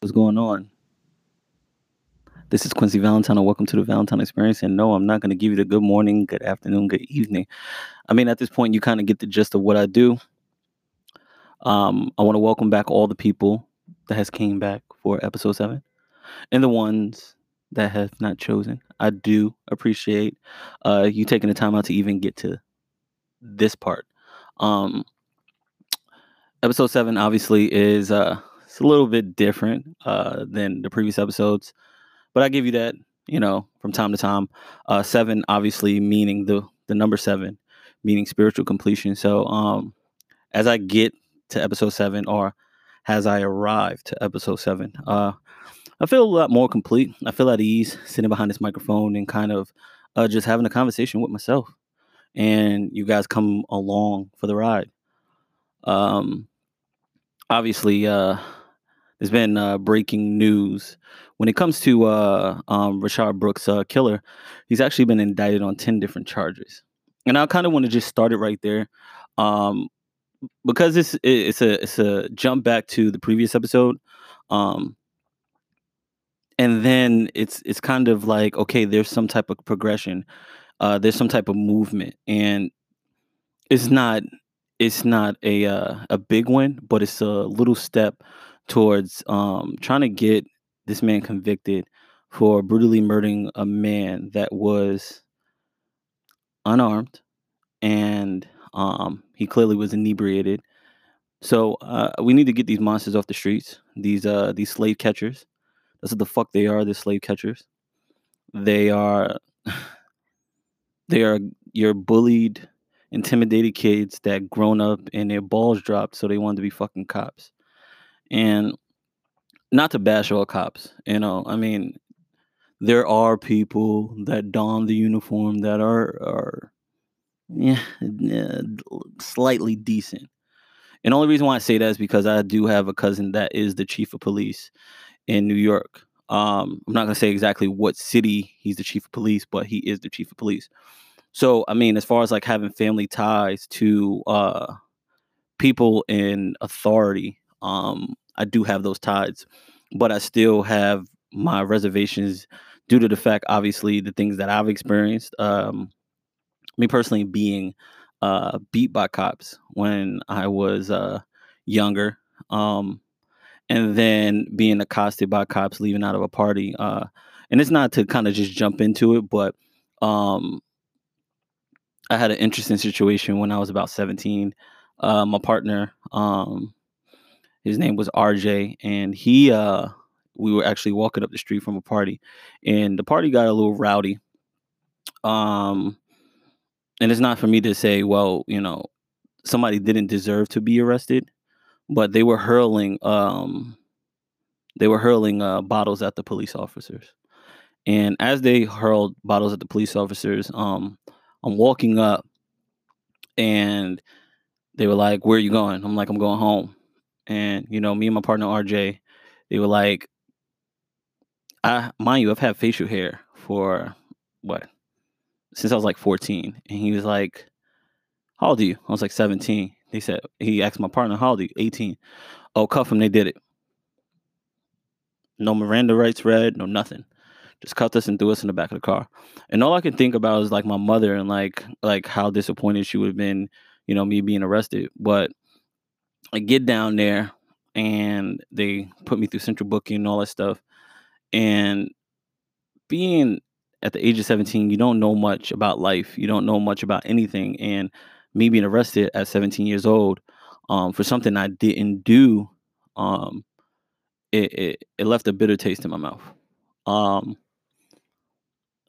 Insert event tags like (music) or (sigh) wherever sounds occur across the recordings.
What's going on? This is Quinsi Valentine, and welcome to the Valentine Experience. And no, I'm not going to give you the good morning, good afternoon, good evening. I mean, at this point, you kind of get the gist of what I do. Um, I want to welcome back all the people that has came back for episode seven, and the ones that have not chosen. I do appreciate uh, you taking the time out to even get to this part. Um, episode seven obviously is uh, it's a little bit different uh, than the previous episodes, but I give you that, you know, from time to time. Uh, seven obviously meaning the the number seven, meaning spiritual completion. So um, as I get to episode seven, or as I arrive to episode seven, uh, I feel a lot more complete. I feel at ease sitting behind this microphone and kind of uh, just having a conversation with myself. And you guys come along for the ride. Um, obviously, uh, there's been uh, breaking news when it comes to uh, um, Rayshard Brooks' uh, killer. He's actually been indicted on ten different charges, and I kind of want to just start it right there, um, because it's it's a it's a jump back to the previous episode, um, and then it's it's kind of like okay, there's some type of progression, uh, there's some type of movement, and it's not it's not a uh, a big one, but it's a little step towards um, trying to get this man convicted for brutally murdering a man that was unarmed and um, he clearly was inebriated. So uh, we need to get these monsters off the streets. These uh, these slave catchers. That's what the fuck they are. They're slave catchers. They are (sighs) they are your bullied, intimidated kids that grown up and their balls dropped, so they wanted to be fucking cops. And not to bash all cops, you know, I mean, there are people that don the uniform that are are yeah, yeah, slightly decent. And only reason why I say that is because I do have a cousin that is the chief of police in New York. Um, I'm not gonna say exactly what city he's the chief of police, but he is the chief of police. So I mean, as far as like having family ties to uh people in authority, um, I do have those ties, but I still have my reservations due to the fact, obviously, the things that I've experienced. Um, me personally being uh, beat by cops when I was uh, younger, um, and then being accosted by cops leaving out of a party. Uh, and it's not to kind of just jump into it, but um, I had an interesting situation when I was about 17. Uh, my partner, um, his name was RJ, and he uh, we were actually walking up the street from a party, and the party got a little rowdy. Um, and it's not for me to say, well, you know, somebody didn't deserve to be arrested, but they were hurling um they were hurling uh, bottles at the police officers. And as they hurled bottles at the police officers, um, I'm walking up and they were like, Where are you going? I'm like, I'm going home. And, you know, me and my partner RJ, they were like, I mind you, I've had facial hair for what? Since I was like 14. And he was like, How old are you? I was like 17. He said, he asked my partner, How old are you? 18. Oh, cuff him, they did it. No Miranda rights read, no nothing. Just cuffed us and threw us in the back of the car. And all I can think about is like my mother and like like how disappointed she would have been, you know, me being arrested. But I get down there and they put me through central booking and all that stuff. And being at the age of 17, you don't know much about life. You don't know much about anything. And me being arrested at 17 years old um, for something I didn't do, um, it, it, it left a bitter taste in my mouth. Um,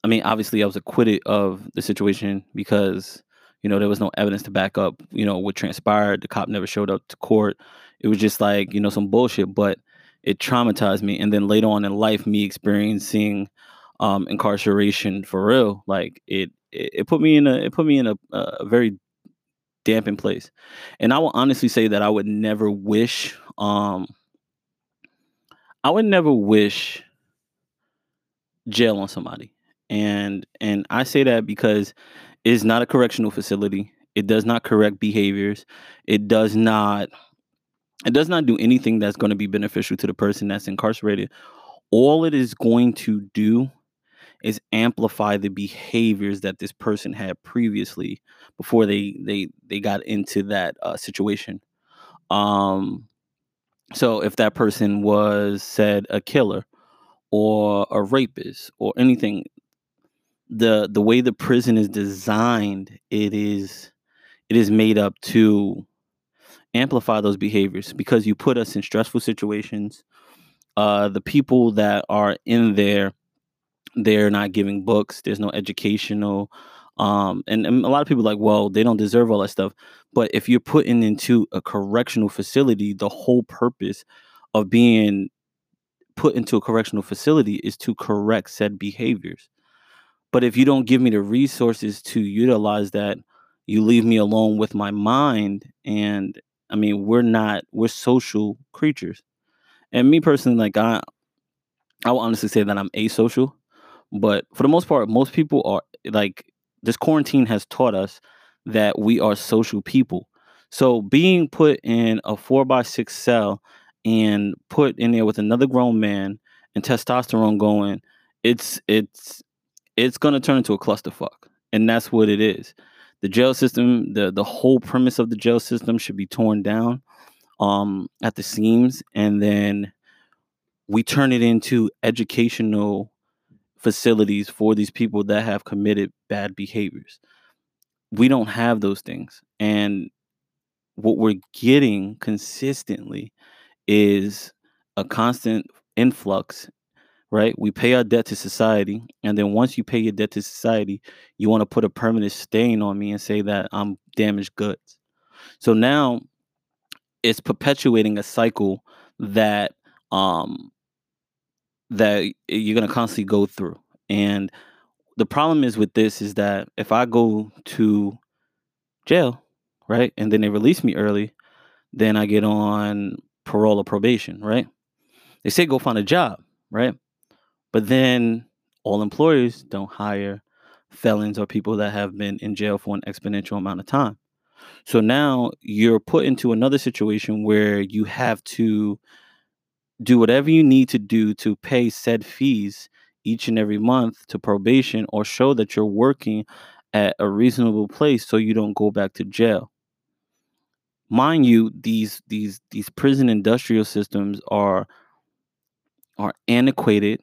I mean, obviously, I was acquitted of the situation because you know there was no evidence to back up you know what transpired. The cop never showed up to court. It was just like you know some bullshit, but it traumatized me. And then later on in life, me experiencing um, incarceration for real, like it, it, it put me in a it put me in a, a very dampened place. And I will honestly say that I would never wish um I would never wish jail on somebody. And and I say that because it's not a correctional facility. It does not correct behaviors. It does not it does not do anything that's going to be beneficial to the person that's incarcerated. All it is going to do is amplify the behaviors that this person had previously before they they they got into that uh, situation. Um, so if that person was said a killer or a rapist or anything, the the way the prison is designed, it is it is made up to amplify those behaviors because you put us in stressful situations. Uh, the people that are in there, they're not giving books. There's no educational, um, and, and a lot of people like, well, they don't deserve all that stuff. But if you're putting into a correctional facility, the whole purpose of being put into a correctional facility is to correct said behaviors. But if you don't give me the resources to utilize that, you leave me alone with my mind. And I mean, we're not, we're social creatures. And me personally, like I I will honestly say that I'm asocial. But for the most part, most people are like this quarantine has taught us that we are social people. So being put in a four by six cell and put in there with another grown man and testosterone going, it's it's it's gonna turn into a clusterfuck. And that's what it is. The jail system, the the whole premise of the jail system should be torn down um at the seams and then we turn it into educational facilities for these people that have committed bad behaviors. We don't have those things. And what we're getting consistently is a constant influx, right? We pay our debt to society. And then once you pay your debt to society, you want to put a permanent stain on me and say that I'm damaged goods. So now it's perpetuating a cycle that um that you're going to constantly go through. And the problem is with this is that if I go to jail, right, and then they release me early, then I get on parole or probation, right? They say go find a job, right? But then all employers don't hire felons or people that have been in jail for an exponential amount of time. So now you're put into another situation where you have to do whatever you need to do to pay said fees each and every month to probation or show that you're working at a reasonable place so you don't go back to jail mind you these these these prison industrial systems are are antiquated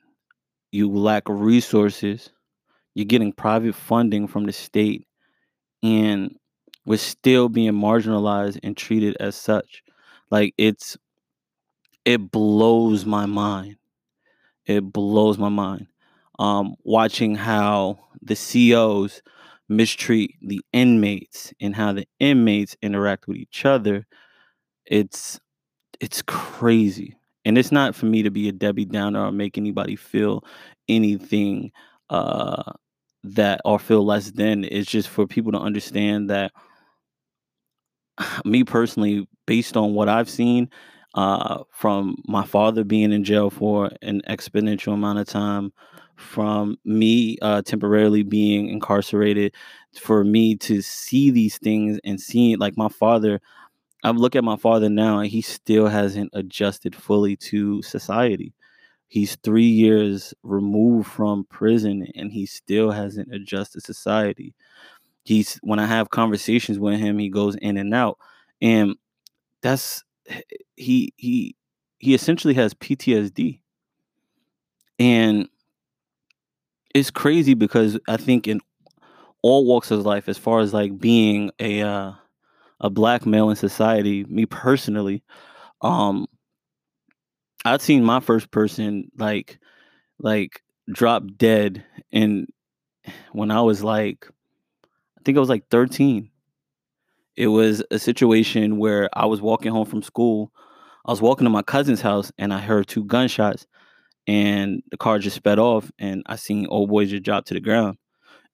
you lack resources you're getting private funding from the state and we're still being marginalized and treated as such like it's it blows my mind. It blows my mind. Um, watching how the COs mistreat the inmates and how the inmates interact with each other, it's it's crazy. And it's not for me to be a Debbie Downer or make anybody feel anything uh, that or feel less than. It's just for people to understand that (sighs) me personally, based on what I've seen uh, from my father being in jail for an exponential amount of time, from me uh, temporarily being incarcerated, for me to see these things and seeing like my father. I look at my father now and he still hasn't adjusted fully to society. He's three years removed from prison and he still hasn't adjusted society. He's when I have conversations with him, he goes in and out. And that's he he he essentially has PTSD. And it's crazy because I think in all walks of life, as far as like being a uh, a black male in society, me personally, um, I've seen my first person like like drop dead and when I was like I think I was like 13 it was a situation where I was walking home from school. I was walking to my cousin's house and I heard two gunshots and the car just sped off and I seen old boy just drop to the ground.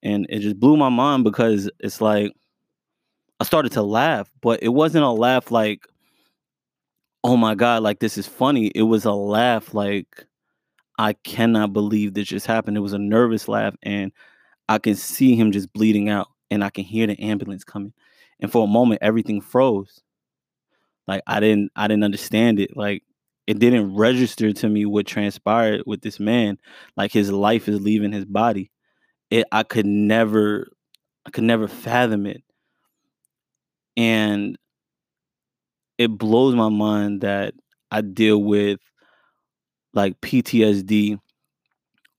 And it just blew my mind because it's like I started to laugh, but it wasn't a laugh like, oh my God, like this is funny. It was a laugh like I cannot believe this just happened. It was a nervous laugh and I can see him just bleeding out and I can hear the ambulance coming. And for a moment, everything froze. Like I didn't I didn't understand it. Like it didn't register to me what transpired with this man. Like his life is leaving his body. It I could never I could never fathom it. And it blows my mind that I deal with like PTSD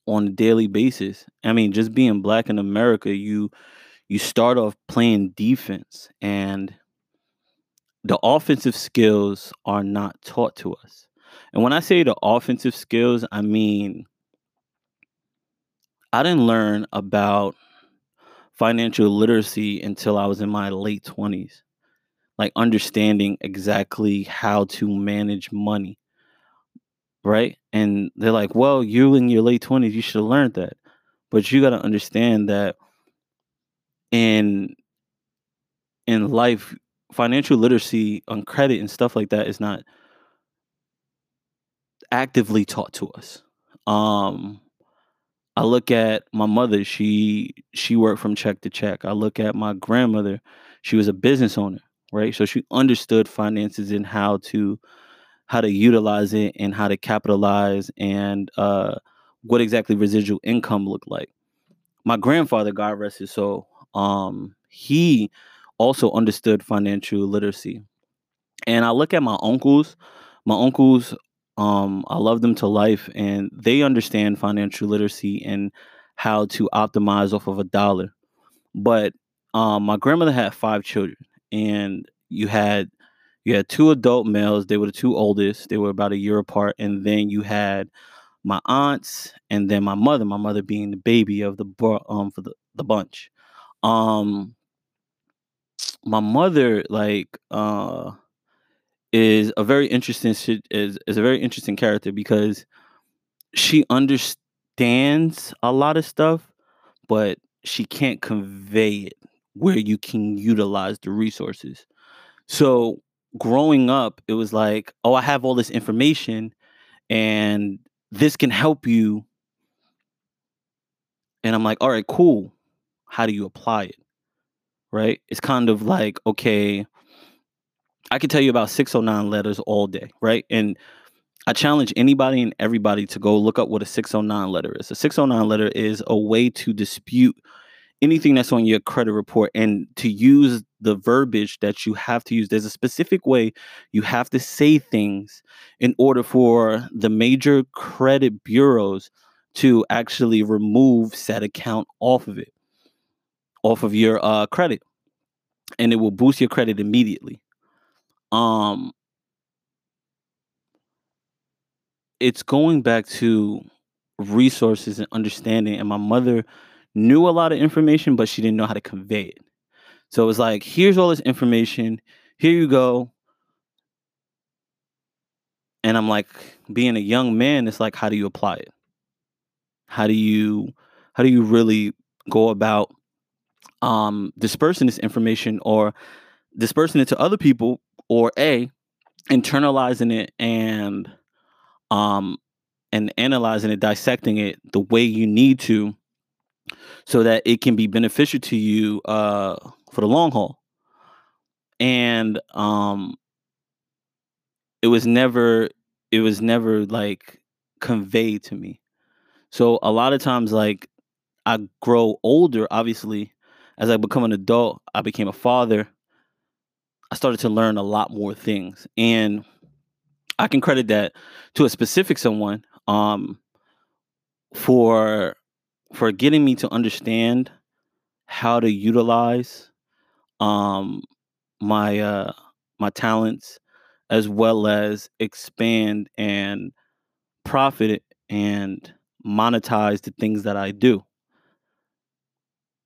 on a daily basis. I mean, just being black in America, you you start off playing defense and the offensive skills are not taught to us. And when I say the offensive skills, I mean I didn't learn about financial literacy until I was in my late 20s. Like understanding exactly how to manage money. Right? And they're like, well, you in your late 20s, you should have learned that. But you got to understand that in in life, financial literacy on credit and stuff like that is not actively taught to us. Um I look at my mother, she she worked from check to check. I look at my grandmother, she was a business owner, right? So she understood finances and how to how to utilize it and how to capitalize and uh what exactly residual income looked like. My grandfather, God rest his soul, um, he also understood financial literacy. And I look at my uncles, my uncles um, I love them to life, and they understand financial literacy and how to optimize off of a dollar. But um, my grandmother had five children, and you had you had two adult males. They were the two oldest. They were about a year apart, and then you had my aunts, and then my mother. My mother being the baby of the um for the the bunch. Um, my mother like uh is a very interesting is is a very interesting character because she understands a lot of stuff, but she can't convey it where you can utilize the resources. So growing up, it was like, oh, I have all this information and this can help you. And I'm like, all right, cool. How do you apply it? Right? It's kind of like, okay, I can tell you about 609 letters all day, right? And I challenge anybody and everybody to go look up what a 609 letter is. A 609 letter is a way to dispute anything that's on your credit report and to use the verbiage that you have to use. There's a specific way you have to say things in order for the major credit bureaus to actually remove said account off of it, off of your uh, credit. And it will boost your credit immediately um it's going back to resources and understanding and my mother knew a lot of information but she didn't know how to convey it. So it was like here's all this information here you go. And i'm like being a young man it's like how do you apply it? How do you how do you really go about um dispersing this information or dispersing it to other people or a internalizing it and um and analyzing it dissecting it the way you need to so that it can be beneficial to you uh for the long haul. And um it was never it was never like conveyed to me. So a lot of times like i grow older obviously. As i become an adult i became a father I started to learn a lot more things. And I can credit that to a specific someone um, for for getting me to understand how to utilize um, my uh, my talents as well as expand and profit and monetize the things that I do.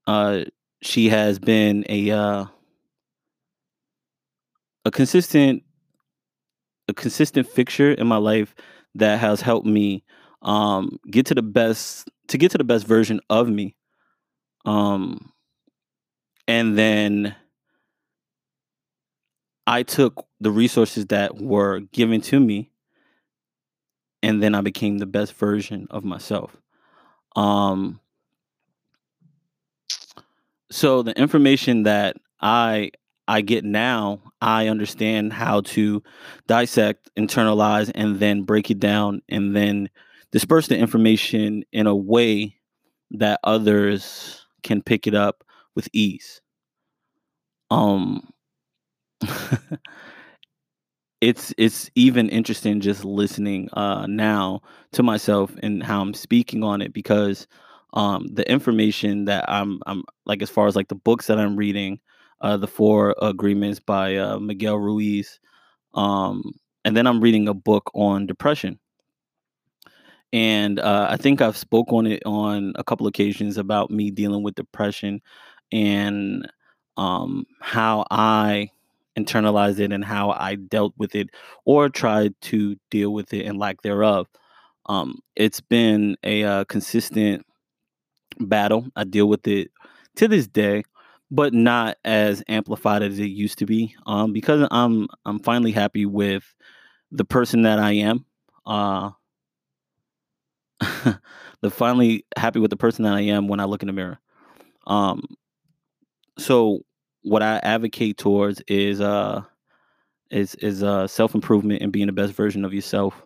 Uh, she has been a uh, a consistent a consistent fixture in my life that has helped me um, get to the best to get to the best version of me. Um, and then i took the resources that were given to me and then i became the best version of myself. Um, so the information that i I get now, I understand how to dissect, internalize, and then break it down and then disperse the information in a way that others can pick it up with ease. Um (laughs) it's it's even interesting just listening uh now to myself and how I'm speaking on it because um the information that I'm I'm like as far as like the books that I'm reading uh the four agreements by uh Miguel Ruiz um and then I'm reading a book on depression and uh, I think I've spoke on it on a couple occasions about me dealing with depression and um, how I internalized it and how I dealt with it or tried to deal with it and lack thereof. Um, it's been a uh, consistent battle. I deal with it to this day, but not as amplified as it used to be. Um, because I'm I'm finally happy with the person that I am. Uh, (laughs) the finally happy with the person that I am when I look in the mirror. Um, so what I advocate towards is uh is is uh self improvement and being the best version of yourself,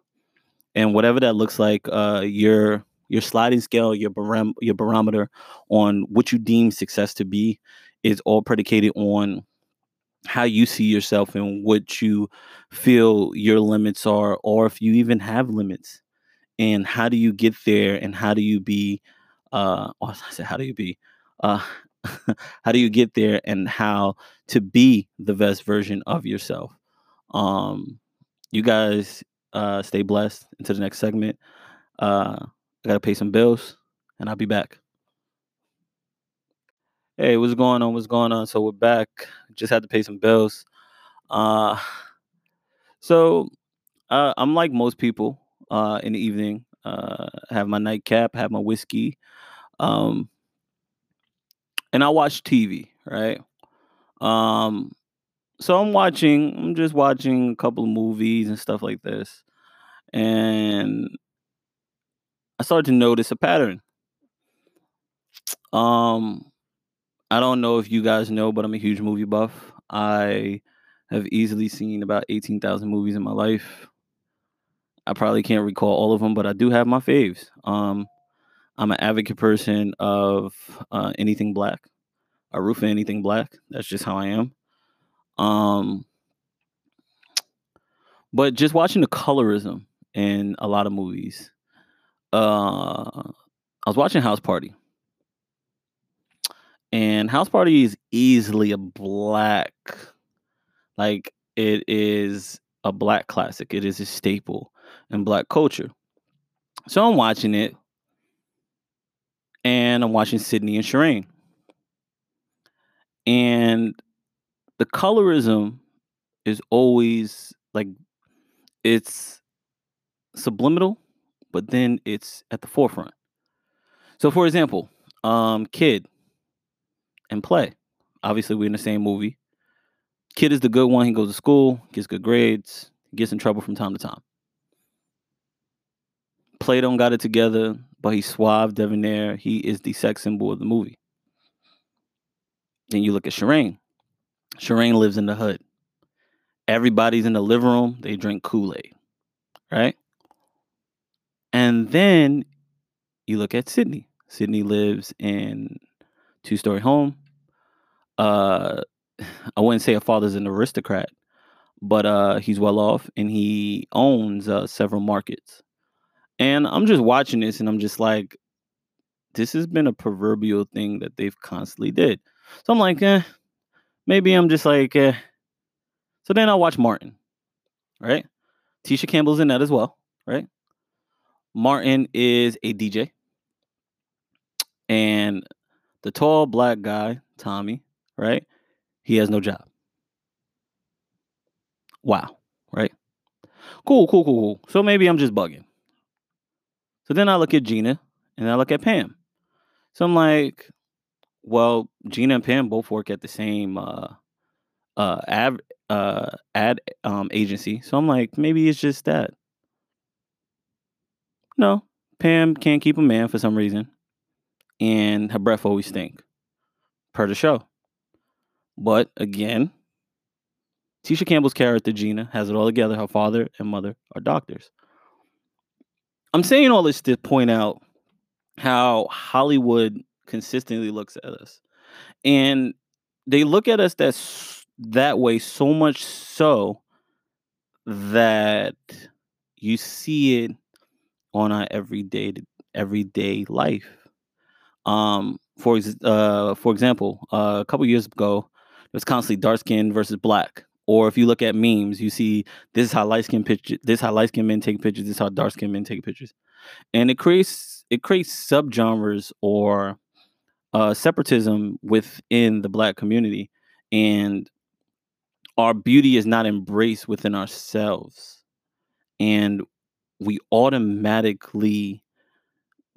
and whatever that looks like. Uh, your your sliding scale, your barom- your barometer on what you deem success to be is all predicated on how you see yourself and what you feel your limits are, or if you even have limits. And how do you get there and how do you be uh oh, (laughs) I said how do you be? Uh (laughs) how do you get there and how to be the best version of yourself? Um you guys uh stay blessed. Into the next segment. Uh i gotta pay some bills and i'll be back hey what's going on? What's going on? So we're back. Just had to pay some bills. Uh (sighs) so uh, i'm like most people uh in the evening. Uh have my nightcap have my whiskey um and i watch tv right? Um so i'm watching i'm just watching a couple of movies and stuff like this and i started to notice a pattern. Um i don't know if you guys know but i'm a huge movie buff i have easily seen about 18,000 movies in my life I probably can't recall all of them, but I do have my faves. Um, I'm an advocate person of uh, anything black. I root for anything black. That's just how I am. Um, but just watching the colorism in a lot of movies. Uh, I was watching House Party, and House Party is easily a black, like it is a black classic. It is a staple in black culture. So I'm watching it, and I'm watching Sydney and Sharane. And the colorism is always like it's subliminal, but then it's at the forefront. So for example, um Kid and Play. Obviously, we're in the same movie. Kid is the good one. He goes to school, gets good grades, gets in trouble from time to time. Play don't got it together, but he's suave, debonair. He is the sex symbol of the movie. Then you look at Sharane. Sharane lives in the hood. Everybody's in the living room. They drink Kool Aid, right? And then you look at Sydney. Sydney lives in two story home. Uh, (sighs) I wouldn't say a father's an aristocrat, but uh, he's well off and he owns uh, several markets. And I'm just watching this and I'm just like, this has been a proverbial thing that they've constantly did. So I'm like, eh, maybe I'm just like, eh. So then I watch Martin, right? Tisha Campbell's in that as well, right? Martin is a DJ. And the tall black guy, Tommy, right? He has no job. Wow, right? Cool, cool, cool, cool. So maybe I'm just bugging. So then I look at Gina and I look at Pam. So I'm like, well, Gina and Pam both work at the same uh uh ad uh ad um agency. So I'm like, maybe it's just that. No, Pam can't keep a man for some reason. And her breath always stink. Per the show. But again, Tisha Campbell's character, Gina, has it all together. Her father and mother are doctors. I'm saying all this to point out how Hollywood consistently looks at us. And they look at us that that way so much so that you see it on our everyday everyday life. Um, for ex- uh, for example, uh, a couple years ago, it was constantly dark skin versus black. Or if you look at memes, you see this is how light skin picture, this is how light skin men take pictures, this is how dark skin men take pictures, and it creates it creates subgenres or uh, separatism within the black community, and our beauty is not embraced within ourselves, and we automatically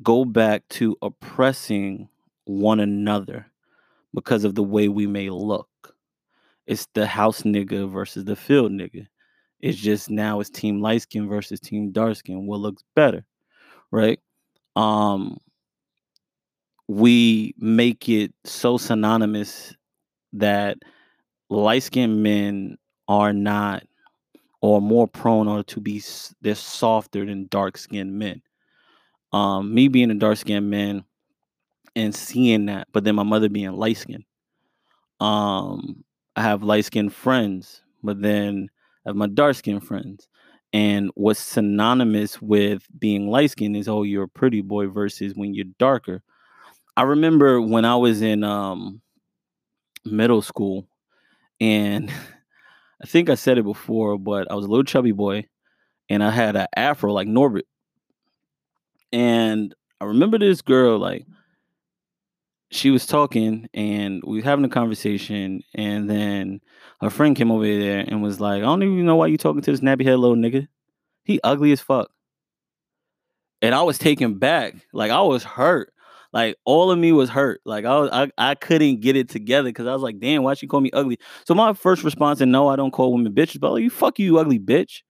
go back to oppressing one another because of the way we may look. It's the house nigga versus the field nigga. It's just now it's team light skin versus team dark skin. What looks better, right? Um, we make it so synonymous that light skinned men are not or more prone or to be they're softer than dark skinned men. Um, me being a dark skinned man and seeing that, but then my mother being light skinned. Um, I have light skinned friends, but then I have my dark skinned friends. And what's synonymous with being light skinned is oh, you're a pretty boy versus when you're darker. I remember when I was in um, middle school, and (laughs) I think I said it before, but I was a little chubby boy, and I had an afro like Norbert. And I remember this girl like mm-hmm. she was talking and we were having a conversation and then her friend came over there and was like, I don't even know why you talking to this nappy head little nigga. He ugly as fuck. And I was taken back. Like I was hurt. Like all of me was hurt. Like I was I, I couldn't get it together because I was like, damn, why she call me ugly? So my first response, and no, I don't call women bitches, but like, you fuck you, you ugly bitch.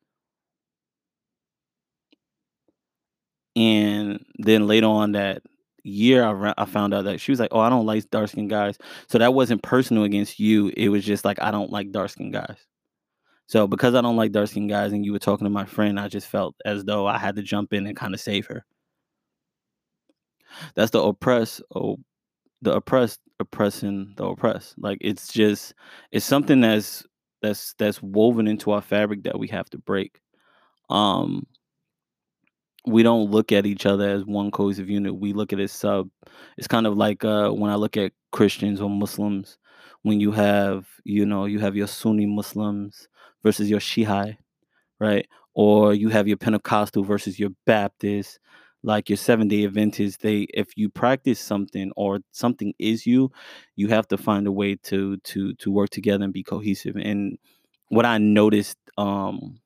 And then later on that year, I, I found out that she was like, "Oh, I don't like dark skinned guys." So that wasn't personal against you. It was just like I don't like dark skinned guys. So because I don't like dark skinned guys, and you were talking to my friend, I just felt as though I had to jump in and kind of save her. That's the oppress, oh, the oppressed oppressing the oppressed. Like it's just it's something that's that's that's woven into our fabric that we have to break. Um, we don't look at each other as one cohesive unit. We look at it sub. It's kind of like uh, when I look at Christians or Muslims, when you have, you know, you have your Sunni Muslims versus your Shiite, right? Or you have your Pentecostal versus your Baptist, like your seven day Adventist. They, if you practice something or something is you, you have to find a way to to to work together and be cohesive. And what I noticed um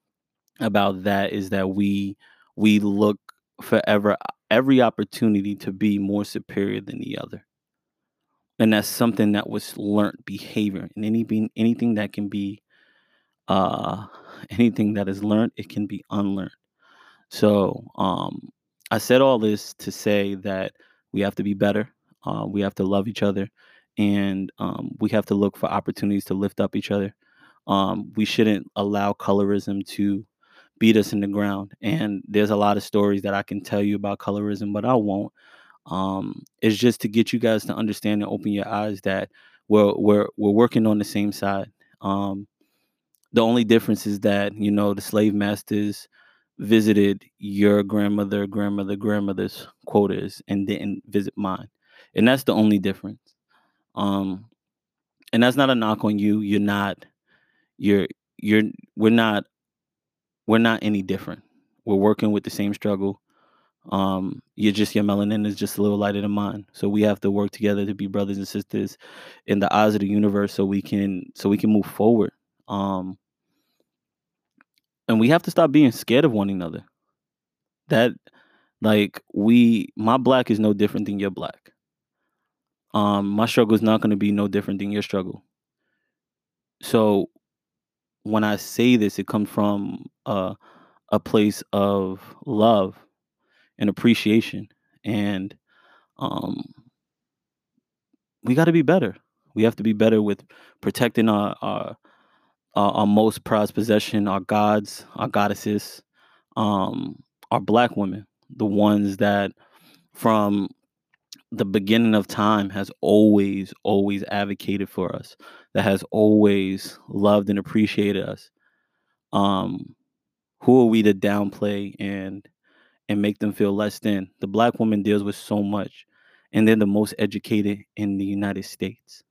about that is that we we look forever every opportunity to be more superior than the other. And that's something that was learned behavior and anything anything that can be uh (laughs) anything that is learned it can be unlearned. So um i said all this to say that we have to be better uh, we have to love each other and um, we have to look for opportunities to lift up each other. Um, we shouldn't allow colorism to beat us in the ground. And there's a lot of stories that I can tell you about colorism, but I won't. Um, it's just to get you guys to understand and open your eyes that we're we're we're working on the same side. Um, the only difference is that you know the slave masters visited your grandmother, grandmother, grandmother's quotas and didn't visit mine, and that's the only difference. Um, and that's not a knock on you. You're not. You're you're. We're not we're not any different. We're working with the same struggle. Um, you're just your melanin is just a little lighter than mine. So we have to work together to be brothers and sisters in the eyes of the universe so we can so we can move forward. Um and we have to stop being scared of one another. That like we my black is no different than your black. Um my struggle is not going to be no different than your struggle. So when I say this, it comes from uh, a place of love and appreciation, and um, we got to be better. We have to be better with protecting our, our uh, our most prized possession, our gods, our goddesses, um, are black women, the ones that from the beginning of time has always, always advocated for us, that has always loved and appreciated us. Um, who are we to downplay and and make them feel less than? The black woman deals with so much, and they're the most educated in the United States.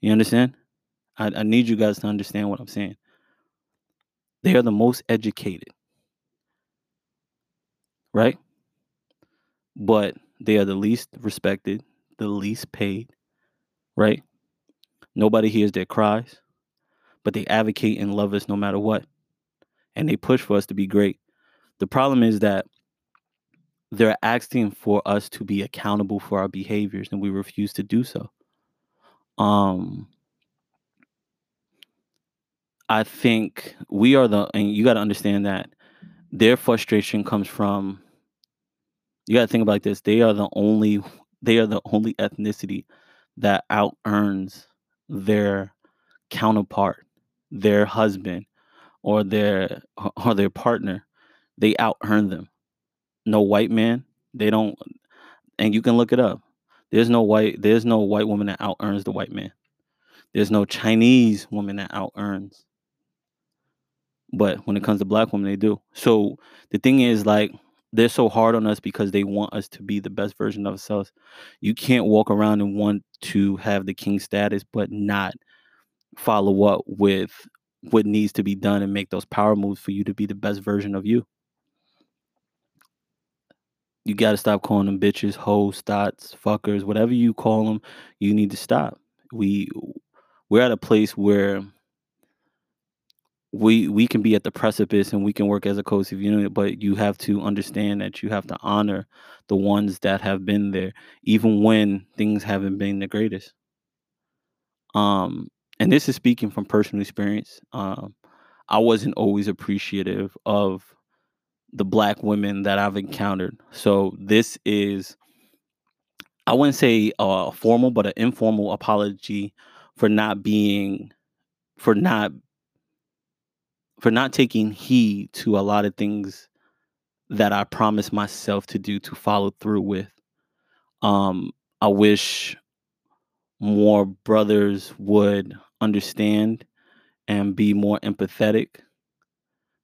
You understand? I, I need you guys to understand what I'm saying. They are the most educated, right? But they are the least respected, the least paid, right? Nobody hears their cries, but they advocate and love us no matter what. And they push for us to be great. The problem is that they're asking for us to be accountable for our behaviors and we refuse to do so. Um I think we are the and you got to understand that their frustration comes from you got to think about this they are the only they are the only ethnicity that out earns their counterpart their husband or their or their partner they out earn them. No white man they don't and you can look it up. There's no white there's no white woman that out earns the white man. There's no chinese woman that out earns but when it comes to black women they do. So the thing is like they're so hard on us because they want us to be the best version of ourselves. You can't walk around and want to have the king status but not follow up with what needs to be done and make those power moves for you to be the best version of you. You got to stop calling them bitches hoes thoughts fuckers whatever you call them you need to stop. We we're at a place where we we can be at the precipice and we can work as a cohesive unit but you have to understand that you have to honor the ones that have been there even when things haven't been the greatest. Um and this is speaking from personal experience um i wasn't always appreciative of the black women that i've encountered so this is i wouldn't say a formal but an informal apology for not being for not for not taking heed to a lot of things that I promised myself to do to follow through with. Um, I wish more brothers would understand and be more empathetic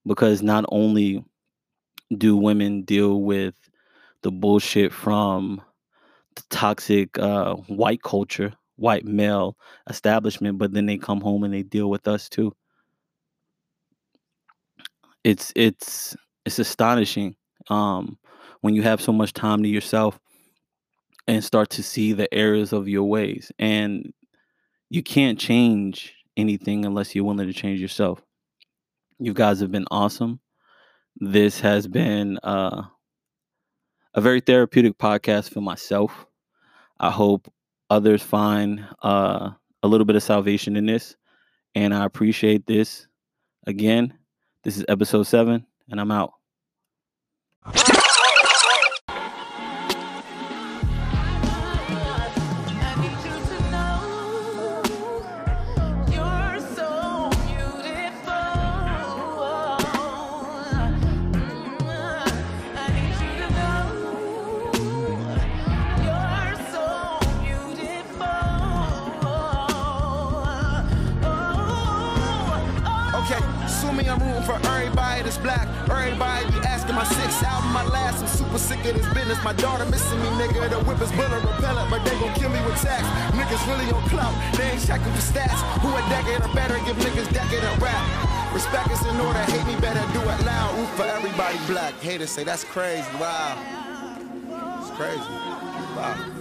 because not only do women deal with the bullshit from the toxic uh, white culture, white male establishment, but then they come home and they deal with us too. It's it's it's astonishing um, when you have so much time to yourself and start to see the errors of your ways. And you can't change anything unless you're willing to change yourself. You guys have been awesome. This has been uh, a very therapeutic podcast for myself. I hope others find uh, a little bit of salvation in this and i appreciate this. Again this is episode seven, and I'm out. My daughter missing me, nigga. The whip is bullet repellent, but they gon' kill me with tax. Niggas really on clout, they ain't checking for stats. Who a decade or better, give niggas decade of rap. Respect is in order, hate me better, do it loud. Ooh, for everybody black. Haters say that's crazy, wow. It's crazy, wow.